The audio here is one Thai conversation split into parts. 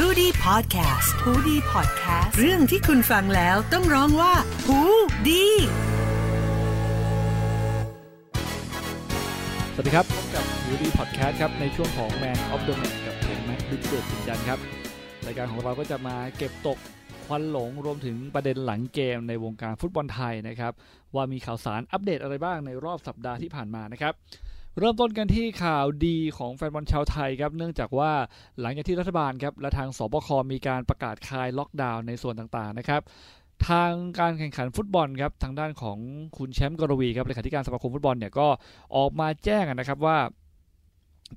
h o ดี้พอดแคสต์ฮูดี้พอดแคสต์เรื่องที่คุณฟังแล้วต้องร้องว่าหูดีสวัสดีครับพบกับฮูดี้พอดแคสต์ครับในช่วงของ Man of the Match กับผมแม็กซ์ดิเดตจินจันครับรายการของเราก็จะมาเก็บตกควันหลงรวมถึงประเด็นหลังเกมในวงการฟุตบอลไทยนะครับ ว่ามีข่าวสารอัปเดตอะไรบ้างในรอบสัปดาห์ที่ผ่านมานะครับ เริ่มต้นกันที่ข่าวดีของแฟนบอลชาวไทยครับ เนื่องจากว่าหลังจากที่รัฐบาลครับและทางสบคมีการประกาศคลายล็อกดาวน์ในส่วนต่างๆนะครับทางการแข่งขันฟุตบอลครับทางด้านของคุณแชมป์กรวีครับเลขาธิการสมาคมฟุตบอลเนี่ยก็ออกมาแจ้งนะครับว่า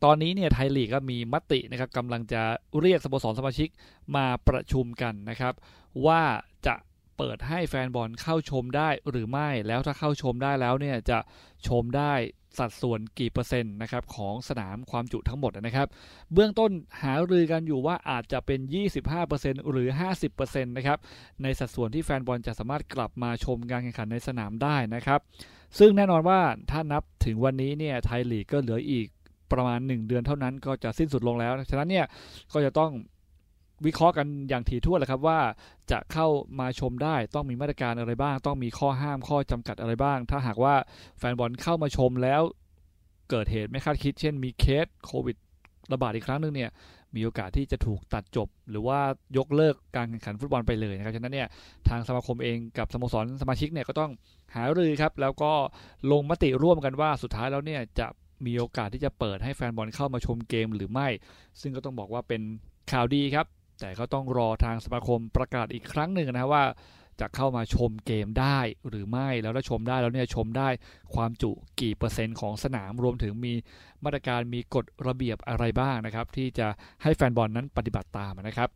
ตอนนี้เนี่ยไทยลีกก็มีมตินะครับกำลังจะเรียกสโมสรสมาชิกมาประชุมกันนะครับ ว่าจะเปิดให้แฟนบอลเข้าชมได้หรือไม่แล้วถ้าเข้าชมได้แล้วเนี่ยจะชมได้ สัดส่วนกี่เปอร์เซ็นต์นะครับของสนามความจุทั้งหมดนะครับ เบื้องต้นหารือกันอยู่ว่าอาจจะเป็น 25%หรือ 50%นะครับในสัดส่วนที่แฟนบอลจะสามารถกลับมาชมการแข่งขันในสนามได้นะครับ ซึ่งแน่นอนว่าถ้านับถึงวันนี้เนี่ยไทยลีกก็เหลืออีกประมาณ 1 เดือนเท่านั้นก็จะสิ้นสุดลงแล้ว ฉะนั้นเนี่ยก็จะต้อง วิเคราะห์กันอย่างถี่ถ้วนแหละครับว่าจะเข้ามาชมได้ต้องมีมาตรการอะไรบ้าง ต้องมีข้อห้ามข้อจำกัดอะไรบ้าง ถ้าหากว่าแฟนบอลเข้ามาชมแล้วเกิดเหตุไม่คาดคิด เช่นมีเคสโควิดระบาดอีกครั้งหนึ่งเนี่ยมีโอกาสที่จะถูกตัดจบ หรือว่ายกเลิกการแข่งขันฟุตบอลไปเลยนะครับฉะนั้นเนี่ยทางสมาคมเองกับสโมสรสมาชิกเนี่ยก็ต้องหารือครับ แล้วก็ลงมติร่วมกันว่าสุดท้ายแล้วเนี่ยจะมีโอกาสที่จะเปิดให้แฟนบอลเข้ามาชมเกมหรือไม่ ซึ่งก็ต้องบอกว่าเป็นข่าวดีครับ แต่ก็ต้องรอทางสมาคมประกาศอีกครั้งหนึ่งนะว่าจะเข้ามาชมเกมได้หรือไม่แล้วถ้าชมได้แล้วเนี่ยชมได้ความจุกี่เปอร์เซ็นต์ของสนามรวมถึงมีมาตรการมีกฎระเบียบอะไรบ้างนะครับ ที่จะให้แฟนบอลนั้นปฏิบัติตามนะครับ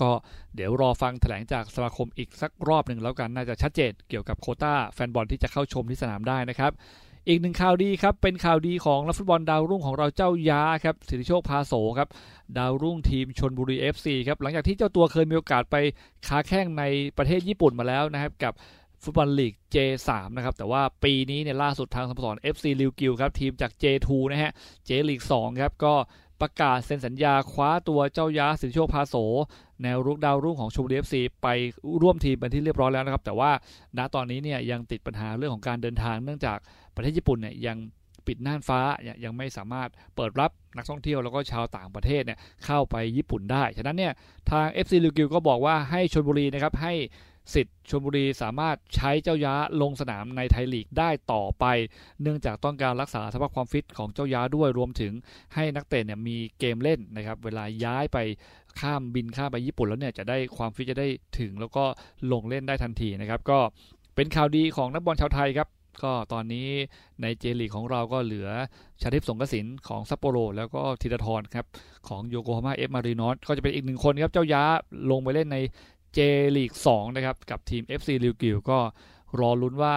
ก็เดี๋ยวรอฟังแถลงจากสมาคมอีกสักรอบหนึ่งแล้วกันน่าจะชัดเจนเกี่ยวกับโคต้าแฟนบอลที่จะเข้าชมที่สนามได้นะครับ อีกหนึ่งข่าวดีครับ เป็นข่าวดีของนักฟุตบอลดาวรุ่งของเราเจ้ายาครับสิทธิโชคพาโสครับดาวรุ่งทีมชนบุรี FC ครับหลังจากที่เจ้าตัวเคยมีโอกาสไปค้าแข่งในประเทศญี่ปุ่นมาแล้วนะครับกับฟุตบอลลีก J3 นะครับแต่ว่าปีนี้เนี่ยล่าสุดทางสโมสร FC ลิวกิวครับทีมจาก J2 นะฮะ J ลีก2ครับก็ประกาศเซ็นสัญญาคว้าตัวเจ้ายาสิทธิโชคพาโส แนวรุกดาวรุ่งของชมบุรี FC ไปร่วมทีมเป็นที่เรียบร้อยแล้วนะครับ แต่ว่าณตอนนี้เนี่ยยังติดปัญหาเรื่องของการเดินทางเนื่องจาก ประเทศญี่ปุ่นเนี่ยยังปิดน่านฟ้ายังไม่สามารถเปิดรับนักท่องเที่ยวแล้วก็ชาวต่างประเทศเนี่ยเข้าไปญี่ปุ่นได้ ฉะนั้นเนี่ยทาง FC ลิวกิวก็บอกว่าให้ชนบุรีนะครับให้สิทธิ์ชลบุรีสามารถใช้เจ้าย้าลงสนามในไทยลีกได้ต่อไป เนื่องจากต้องการรักษาสภาพความฟิตของเจ้าย้าด้วยรวมถึงให้นักเตะเนี่ยมีเกมเล่นนะครับเวลาย้ายไปข้ามบินข้ามไปญี่ปุ่นแล้วเนี่ยจะได้ความฟิตจะได้ถึงแล้วก็ลงเล่นได้ทันทีนะครับก็เป็นข่าวดีของนักบอลชาวไทยครับ ก็ตอนนี้ในเจลีกของเราก็เหลือชาทิพสงกสินของซัปโปโร แล้วก็ธีรทรครับ ของโยโกฮาม่าเอฟมารีนอสก็จะเป็นอีกหนึ่งคนครับ เจ้าย้าลงไปเล่นในเจลีก2นะครับ กับทีม FC ลิวกิวก็รอลุ้นว่า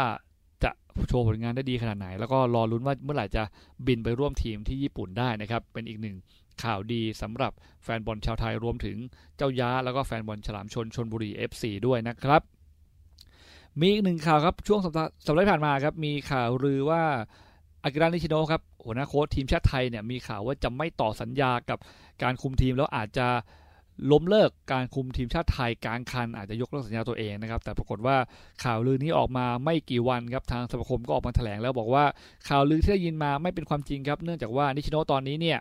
จะโชว์ผลงานได้ดีขนาดไหน แล้วก็รอลุ้นว่าเมื่อไหร่จะบินไปร่วมทีมที่ญี่ปุ่นได้นะครับ เป็นอีกหนึ่งข่าวดีสำหรับแฟนบอลชาวไทยรวมถึงเจ้าย้า แล้วก็แฟนบอลฉลามชนชนบุรี FC ด้วยนะครับ มีอีกหนึ่งข่าวครับ ช่วงสัปดาห์สัปดาห์ที่ผ่านมาครับ มีข่าวลือว่าอากิระนิชิโนะครับหัวหน้าโค้ชทีมชาติไทยเนี่ยมีข่าวว่าจะไม่ต่อสัญญากับการคุมทีมแล้วอาจจะล้มเลิกการคุมทีมชาติไทยกลางคัน อาจจะยกเลิกสัญญาตัวเองนะครับ แต่ปรากฏว่าข่าวลือนี้ออกมาไม่กี่วันครับทางสมาคมก็ออกมาแถลงแล้วบอกว่าข่าวลือที่ได้ยินมาไม่เป็นความจริงครับ เนื่องจากว่านิชิโนะตอนนี้เนี่ย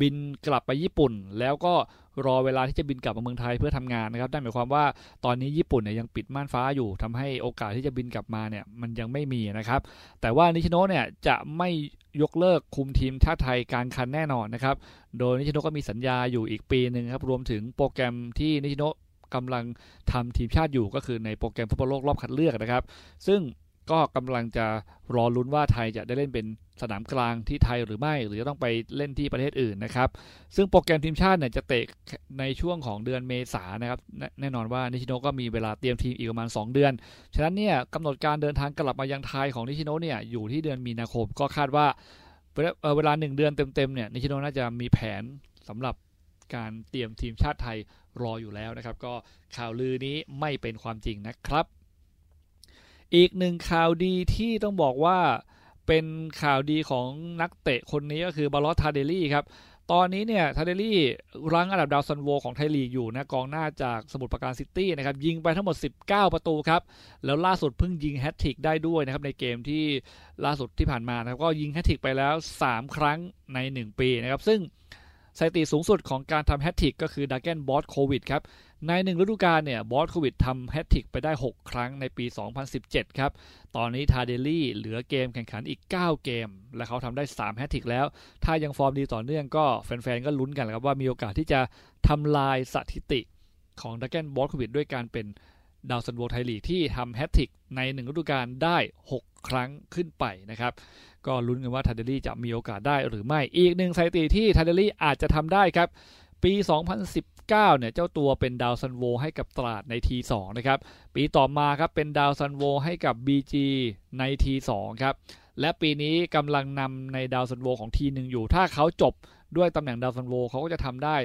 บินกลับไปญี่ปุ่น แล้วก็รอเวลาที่จะบินกลับมาเมืองไทยเพื่อทำงานนะครับนั่นหมายความว่าตอนนี้ญี่ปุ่นเนี่ยยังปิดม่านฟ้าอยู่ทำให้โอกาสที่จะบินกลับมาเนี่ยมันยังไม่มีนะครับ แต่ว่านิชิโนเนี่ยจะไม่ยกเลิกคุมทีมชาติไทยกลางคันแน่นอนนะครับ โดยนิชิโนก็มีสัญญาอยู่อีกปีหนึ่งครับรวมถึงโปรแกรมที่นิชิโนกำลังทำทีมชาติอยู่ก็คือในโปรแกรมฟุตบอลโลกรอบคัดเลือกนะครับ ซึ่ง ก็กำลังจะรอลุ้นว่าไทยจะได้เล่นเป็นสนามกลางที่ไทยหรือไม่ หรือจะต้องไปเล่นที่ประเทศอื่นนะครับ ซึ่งโปรแกรมทีมชาติเนี่ยจะเตะในช่วงของเดือนเมษานะครับ แน่นอนว่านิชิโนก็มีเวลาเตรียมทีมอีกประมาณ 2 เดือน ฉะนั้นเนี่ยกำหนดการเดินทางกลับมายังไทยของนิชิโนเนี่ยอยู่ที่เดือนมีนาคมก็คาดว่าเวลาหนึ่งเดือนเต็มๆเนี่ยนิชิโนน่าจะมีแผนสำหรับการเตรียมทีมชาติไทยรออยู่แล้วนะครับ ก็ข่าวลือนี้ไม่เป็นความจริงนะครับ อีกหนึ่งข่าวดีที่ต้องบอกว่าเป็นข่าวดีของนักเตะคนนี้ก็คือบาร์รอสทาร์เดลี่ครับ ตอนนี้เนี่ยทาร์เดลี่รั้งอันดับดาวซัลโวของไทยลีกอยู่นะกองหน้าจากสมุทรปราการซิตี้นะครับ ยิงไปทั้งหมด 19 ประตูครับ แล้วล่าสุดเพิ่งยิงแฮตทริกได้ด้วยนะครับ ในเกมที่ล่าสุดที่ผ่านมานะครับ ก็ยิงแฮตทริกไปแล้ว 3 ครั้งใน 1 ปีนะครับ ซึ่งสถิติสูงสุดของการทำแฮตทริกก็คือดราแกนบอสโควิชครับ ในหนึ่งฤดูกาลเนี่ยบอสโควิชทำแฮตทริกไปได้ 6 ครั้งในปี 2017 ครับ ตอนนี้ทาร์เดลี่ เหลือเกมแข่งขันอีก 9 เกม และเขาทำได้ 3 แฮตทริกแล้ว ถ้ายังฟอร์มดีต่อเนื่องก็แฟนๆ ก็ลุ้นกันครับว่ามีโอกาสที่จะทำลายสถิติของดราแกนบอสโควิชด้วยการเป็นดาวซัลโวไทยลีกที่ทำแฮตทริกในหนึ่งฤดูกาลได้ 6 ครั้งขึ้นไปนะครับ ก็ลุ้นกันว่าทาร์เดลี่จะมีโอกาสได้หรือไม่ อีกหนึ่งสถิติที่ทาร์เดลี่อาจจะทำได้ครับ ปี 2019เนี่ยเจ้าตัวเป็นดาวซัลโวให้กับตราดใน T2นะครับ ปีต่อมาครับเป็นดาวซัลโวให้กับ BG ใน T2ครับ และปีนี้กำลังนำในดาวซัลโวของ T1อยู่ ถ้าเขาจบด้วยตำแหน่งดาวซัลโวเขาก็จะทำได้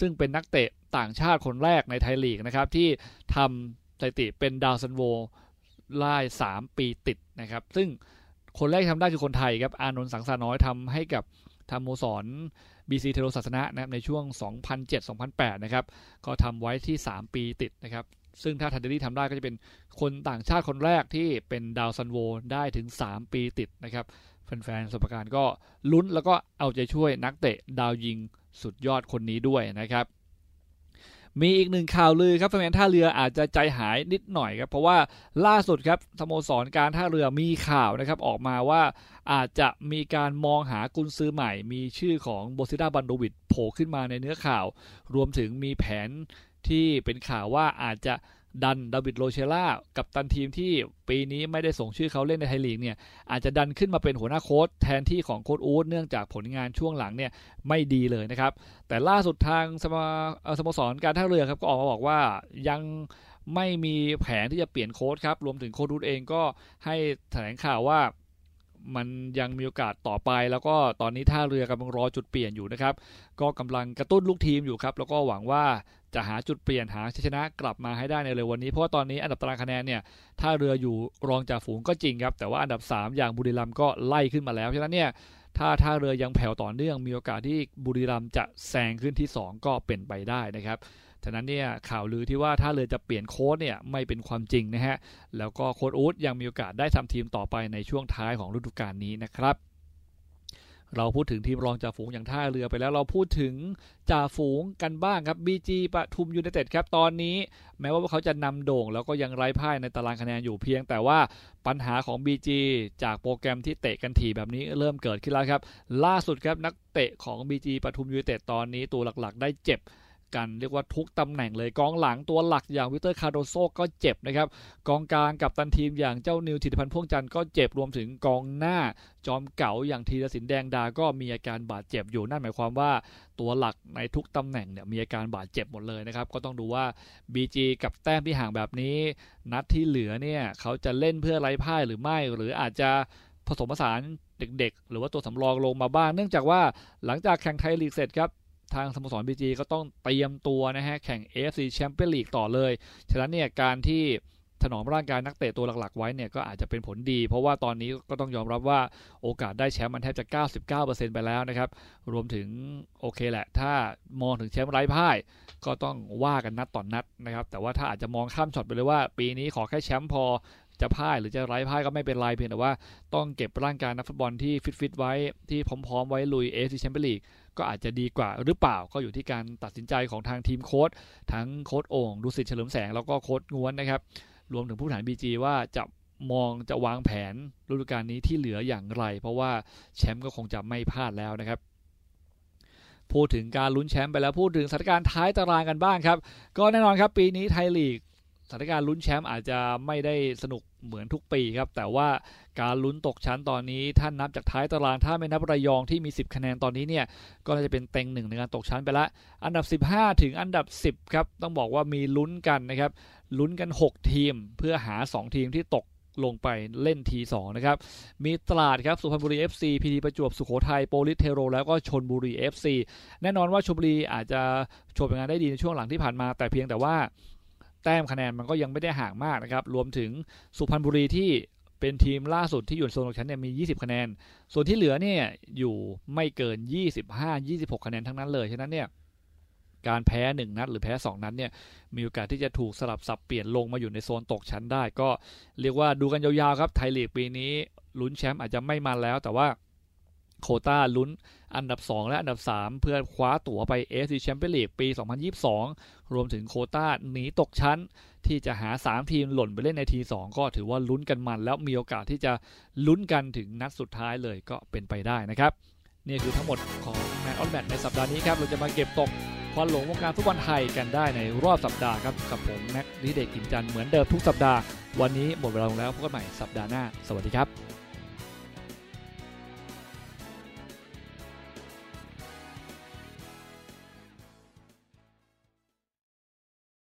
ซึ่งเป็นนักเตะต่างชาติคนแรกในไทยลีกนะครับที่ทำสถิติเป็นดาวซัลโวไล่3 ปีติดนะครับ ซึ่งคนแรกทำได้คือคนไทยครับ อานนท์สังสระน้อยทำให้กับทำโมสร BC เทโรศาสนะนะครับในช่วง 2007-2008 นะครับก็ทำไว้ที่ 3 ปีติดนะครับซึ่งถ้าทันเดอรี่ทำได้ก็จะเป็นคนต่างชาติคนแรกที่เป็นดาวซันโวได้ถึง 3 ปีติดนะครับแฟนๆสมการก็ลุ้นแล้วก็เอาใจช่วยนักเตะดาวยิงสุดยอดคนนี้ด้วยนะครับ มีอีกหนึ่งข่าวลือครับแฟนท่าเรืออาจจะใจหายนิดหน่อยครับ เพราะว่าล่าสุดครับสโมสรการท่าเรือมีข่าวนะครับออกมาว่าอาจจะมีการมองหากุนซื้อใหม่ มีชื่อของโบซิดาบันโดวิดโผล่ขึ้นมาในเนื้อข่าว รวมถึงมีแผนที่เป็นข่าวว่าอาจจะ ดันดาวิดโรเชล่ากับตันทีมที่ปีนี้ไม่ได้ส่งชื่อเขาเล่นในไทยลีกเนี่ยอาจจะดันขึ้นมาเป็นหัวหน้าโค้ชแทนที่ของโค้ชอูดเนื่องจากผลงานช่วงหลังเนี่ยไม่ดีเลยนะครับ แต่ล่าสุดทางสมาสโมสรการท่าเรือครับก็ออกมาบอกว่ายังไม่มีแผนที่จะเปลี่ยนโค้ชครับรวมถึงโค้ชอูดเองก็ให้แถลงข่าวว่า มันยังมีโอกาสต่อไป แล้วก็ตอนนี้ท่าเรือกำลังรอจุดเปลี่ยนอยู่นะครับ ก็กำลังกระตุ้นลูกทีมอยู่ครับ แล้วก็หวังว่าจะหาจุดเปลี่ยนหาชัยชนะกลับมาให้ได้ในเร็ววันนี้ เพราะว่าตอนนี้อันดับตารางคะแนนเนี่ยท่าเรืออยู่รองจากฝูงก็จริงครับ แต่ว่าอันดับ 3 อย่างบุรีรัมย์ก็ไล่ขึ้นมาแล้วฉะนั้นเนี่ยถ้าท่าเรือยังแผ่วต่อเนื่องมีโอกาสที่บุรีรัมย์จะแซงขึ้นที่ 2 ก็เป็นไปได้นะครับ ฉะนั้นเนี่ยข่าวลือที่ว่าถ้าเรือจะเปลี่ยนโค้ดเนี่ยไม่เป็นความจริงนะฮะ แล้วก็โค้ชอู๊ดยังมีโอกาสได้ทำทีมต่อไปในช่วงท้ายของฤดูกาลนี้นะครับเราพูดถึงทีมรองจ่าฝูงอย่างท่าเรือไปแล้วเราพูดถึงจ่าฝูงกันบ้างครับ BG ปทุมยูไนเต็ดครับตอนนี้ แม้ว่าเขาจะนำโด่ง แล้วก็ยังไร้พ่ายในตารางคะแนนอยู่เพียง แต่ว่าปัญหาของ BG จากโปรแกรมที่เตะกันถี่แบบนี้เริ่มเกิดขึ้นแล้วครับ ล่าสุดครับนักเตะของ BG ปทุมยูไนเต็ดตอนนี้ตัวหลักๆ ได้เจ็บ กันเรียกว่าทุกตำแหน่งเลยกองหลังตัวหลักอย่างวิคเตอร์คาร์โดโซก็เจ็บนะครับกองกลางกับตันทีมอย่างเจ้านิวธิติพันธ์พ่วงจันทร์ก็เจ็บรวมถึงกองหน้า จอมเก๋าอย่างทีรศินแดงดาก็มีอาการบาดเจ็บอยู่นั่นหมายความว่าตัวหลักในทุกตำแหน่งเนี่ยมีอาการบาดเจ็บหมดเลยนะครับก็ต้องดูว่า BG กับแต้มที่ห่างแบบนี้ นัดที่เหลือเนี่ยเขาจะเล่นเพื่อไร้พ่ายหรือไม่ หรืออาจจะผสมผสานเด็กๆ หรือว่าตัวสำรองลงมาบ้าง เนื่องจากว่าหลังจากแข่งไทยลีกเสร็จครับ ทางสโมสรบีจีก็ต้องเตรียมตัวนะฮะแข่ง AFC Champions League ต่อเลย ฉะนั้นเนี่ยการที่ถนอมร่างกายนักเตะตัวหลักๆไว้เนี่ยก็อาจจะเป็นผลดี เพราะว่าตอนนี้ก็ต้องยอมรับว่าโอกาสได้แชมป์มันแทบจะ 99%ไปแล้วนะครับ รวมถึงโอเคแหละ ถ้ามองถึงแชมป์ไร้พ่าย ก็ต้องว่ากันนัดต่อนัดนะครับ แต่ว่าถ้าอาจจะมองข้ามช็อตไปเลยว่า ปีนี้ขอแค่แชมป์พอจะพ่ายหรือจะไร้พ่ายก็ไม่เป็นไรเพียงแต่ว่าต้องเก็บร่างกายนักฟุตบอลที่ฟิตๆไว้ที่พร้อม ๆ ไว้ลุย AFC Champions League ก็อาจจะดีกว่าหรือเปล่าก็อยู่ที่การตัดสินใจของทางทีมโค้ชทั้งโค้ดโอ่งดุสิตเฉลิมแสงแล้วก็โค้ดงวนนะครับ รวมถึงผู้บริหารบีจีว่าจะมองจะวางแผนฤดูกาลนี้ที่เหลืออย่างไร เพราะว่าแชมป์ก็คงจะไม่พลาดแล้วนะครับพูดถึงการลุ้นแชมป์ไปแล้วพูดถึงสถานการณ์ท้ายตารางกันบ้างครับ ก็แน่นอนครับปีนี้ไทยลีก ถานการณ์ลุ้นแชมป์อาจจะไม่ได้สนุกเหมือนทุกปีครับ แต่ว่าการลุ้นตกชั้นตอนนี้ท่านนับจากท้ายตารางถ้าไม่นับระยองที่มี 10 คะแนนตอนนี้เนี่ยก็จะเป็นเต็งหนึ่งในการตกชั้นไปละ อันดับ 15 ถึงอันดับ 10 ครับ ต้องบอกว่ามีลุ้นกันนะครับลุ้นกัน 6 ทีมเพื่อหา 2 ทีมที่ตกลงไปเล่นทีสองนะครับ มีตลาดครับ สุพรรณบุรี FC พีทีประจวบสุโขทัยโปลิสเทโร แล้วก็ชนบุรี FC แน่นอนว่าชลบุรีอาจจะโชว์ผลงานได้ดีในช่วงหลังที่ผ่านมา แต่เพียงแต่ว่า แต้มคะแนนมันก็ยังไม่ได้ห่างมากนะครับ รวมถึงสุพรรณบุรีที่เป็นทีมล่าสุดที่อยู่โซนตกชั้นเนี่ยมี 20 คะแนน ส่วนที่เหลือเนี่ยอยู่ไม่เกิน 25-26 คะแนนทั้งนั้นเลย ฉะนั้นเนี่ยการแพ้ 1 นัด หรือแพ้ 2 นัดเนี่ยมีโอกาสที่จะถูกสลับสับเปลี่ยนลงมาอยู่ในโซนตกชั้นได้ ก็เรียกว่าดูกันยาวๆครับไทยลีกปีนี้ลุ้นแชมป์อาจจะไม่มาแล้ว แต่ว่า โคต้าลุ้นอันดับ 2 และอันดับ 3 เพื่อคว้าตั๋วไป AFC แชมเปี้ยนลีกปี 2022 รวมถึงโคต้าหนีตกชั้น ที่จะหา 3 ทีมหล่นไปเล่นในที 2 ก็ถือว่าลุ้นกันมัน แล้วมีโอกาสที่จะลุ้นกันถึงนัดสุดท้ายเลยก็เป็นไปได้นะครับนี่คือทั้งหมดของแมนออนแมทในสัปดาห์นี้ครับ เราจะมาเก็บตกควันหลงวงการฟุตบอลไทยกันได้ในรอบสัปดาห์ครับ กับผมแม็กลิเดกินจันเหมือนเดิมทุกสัปดาห์ วันนี้หมดเวลาลงแล้วพบกันใหม่สัปดาห์หน้า สวัสดีครับ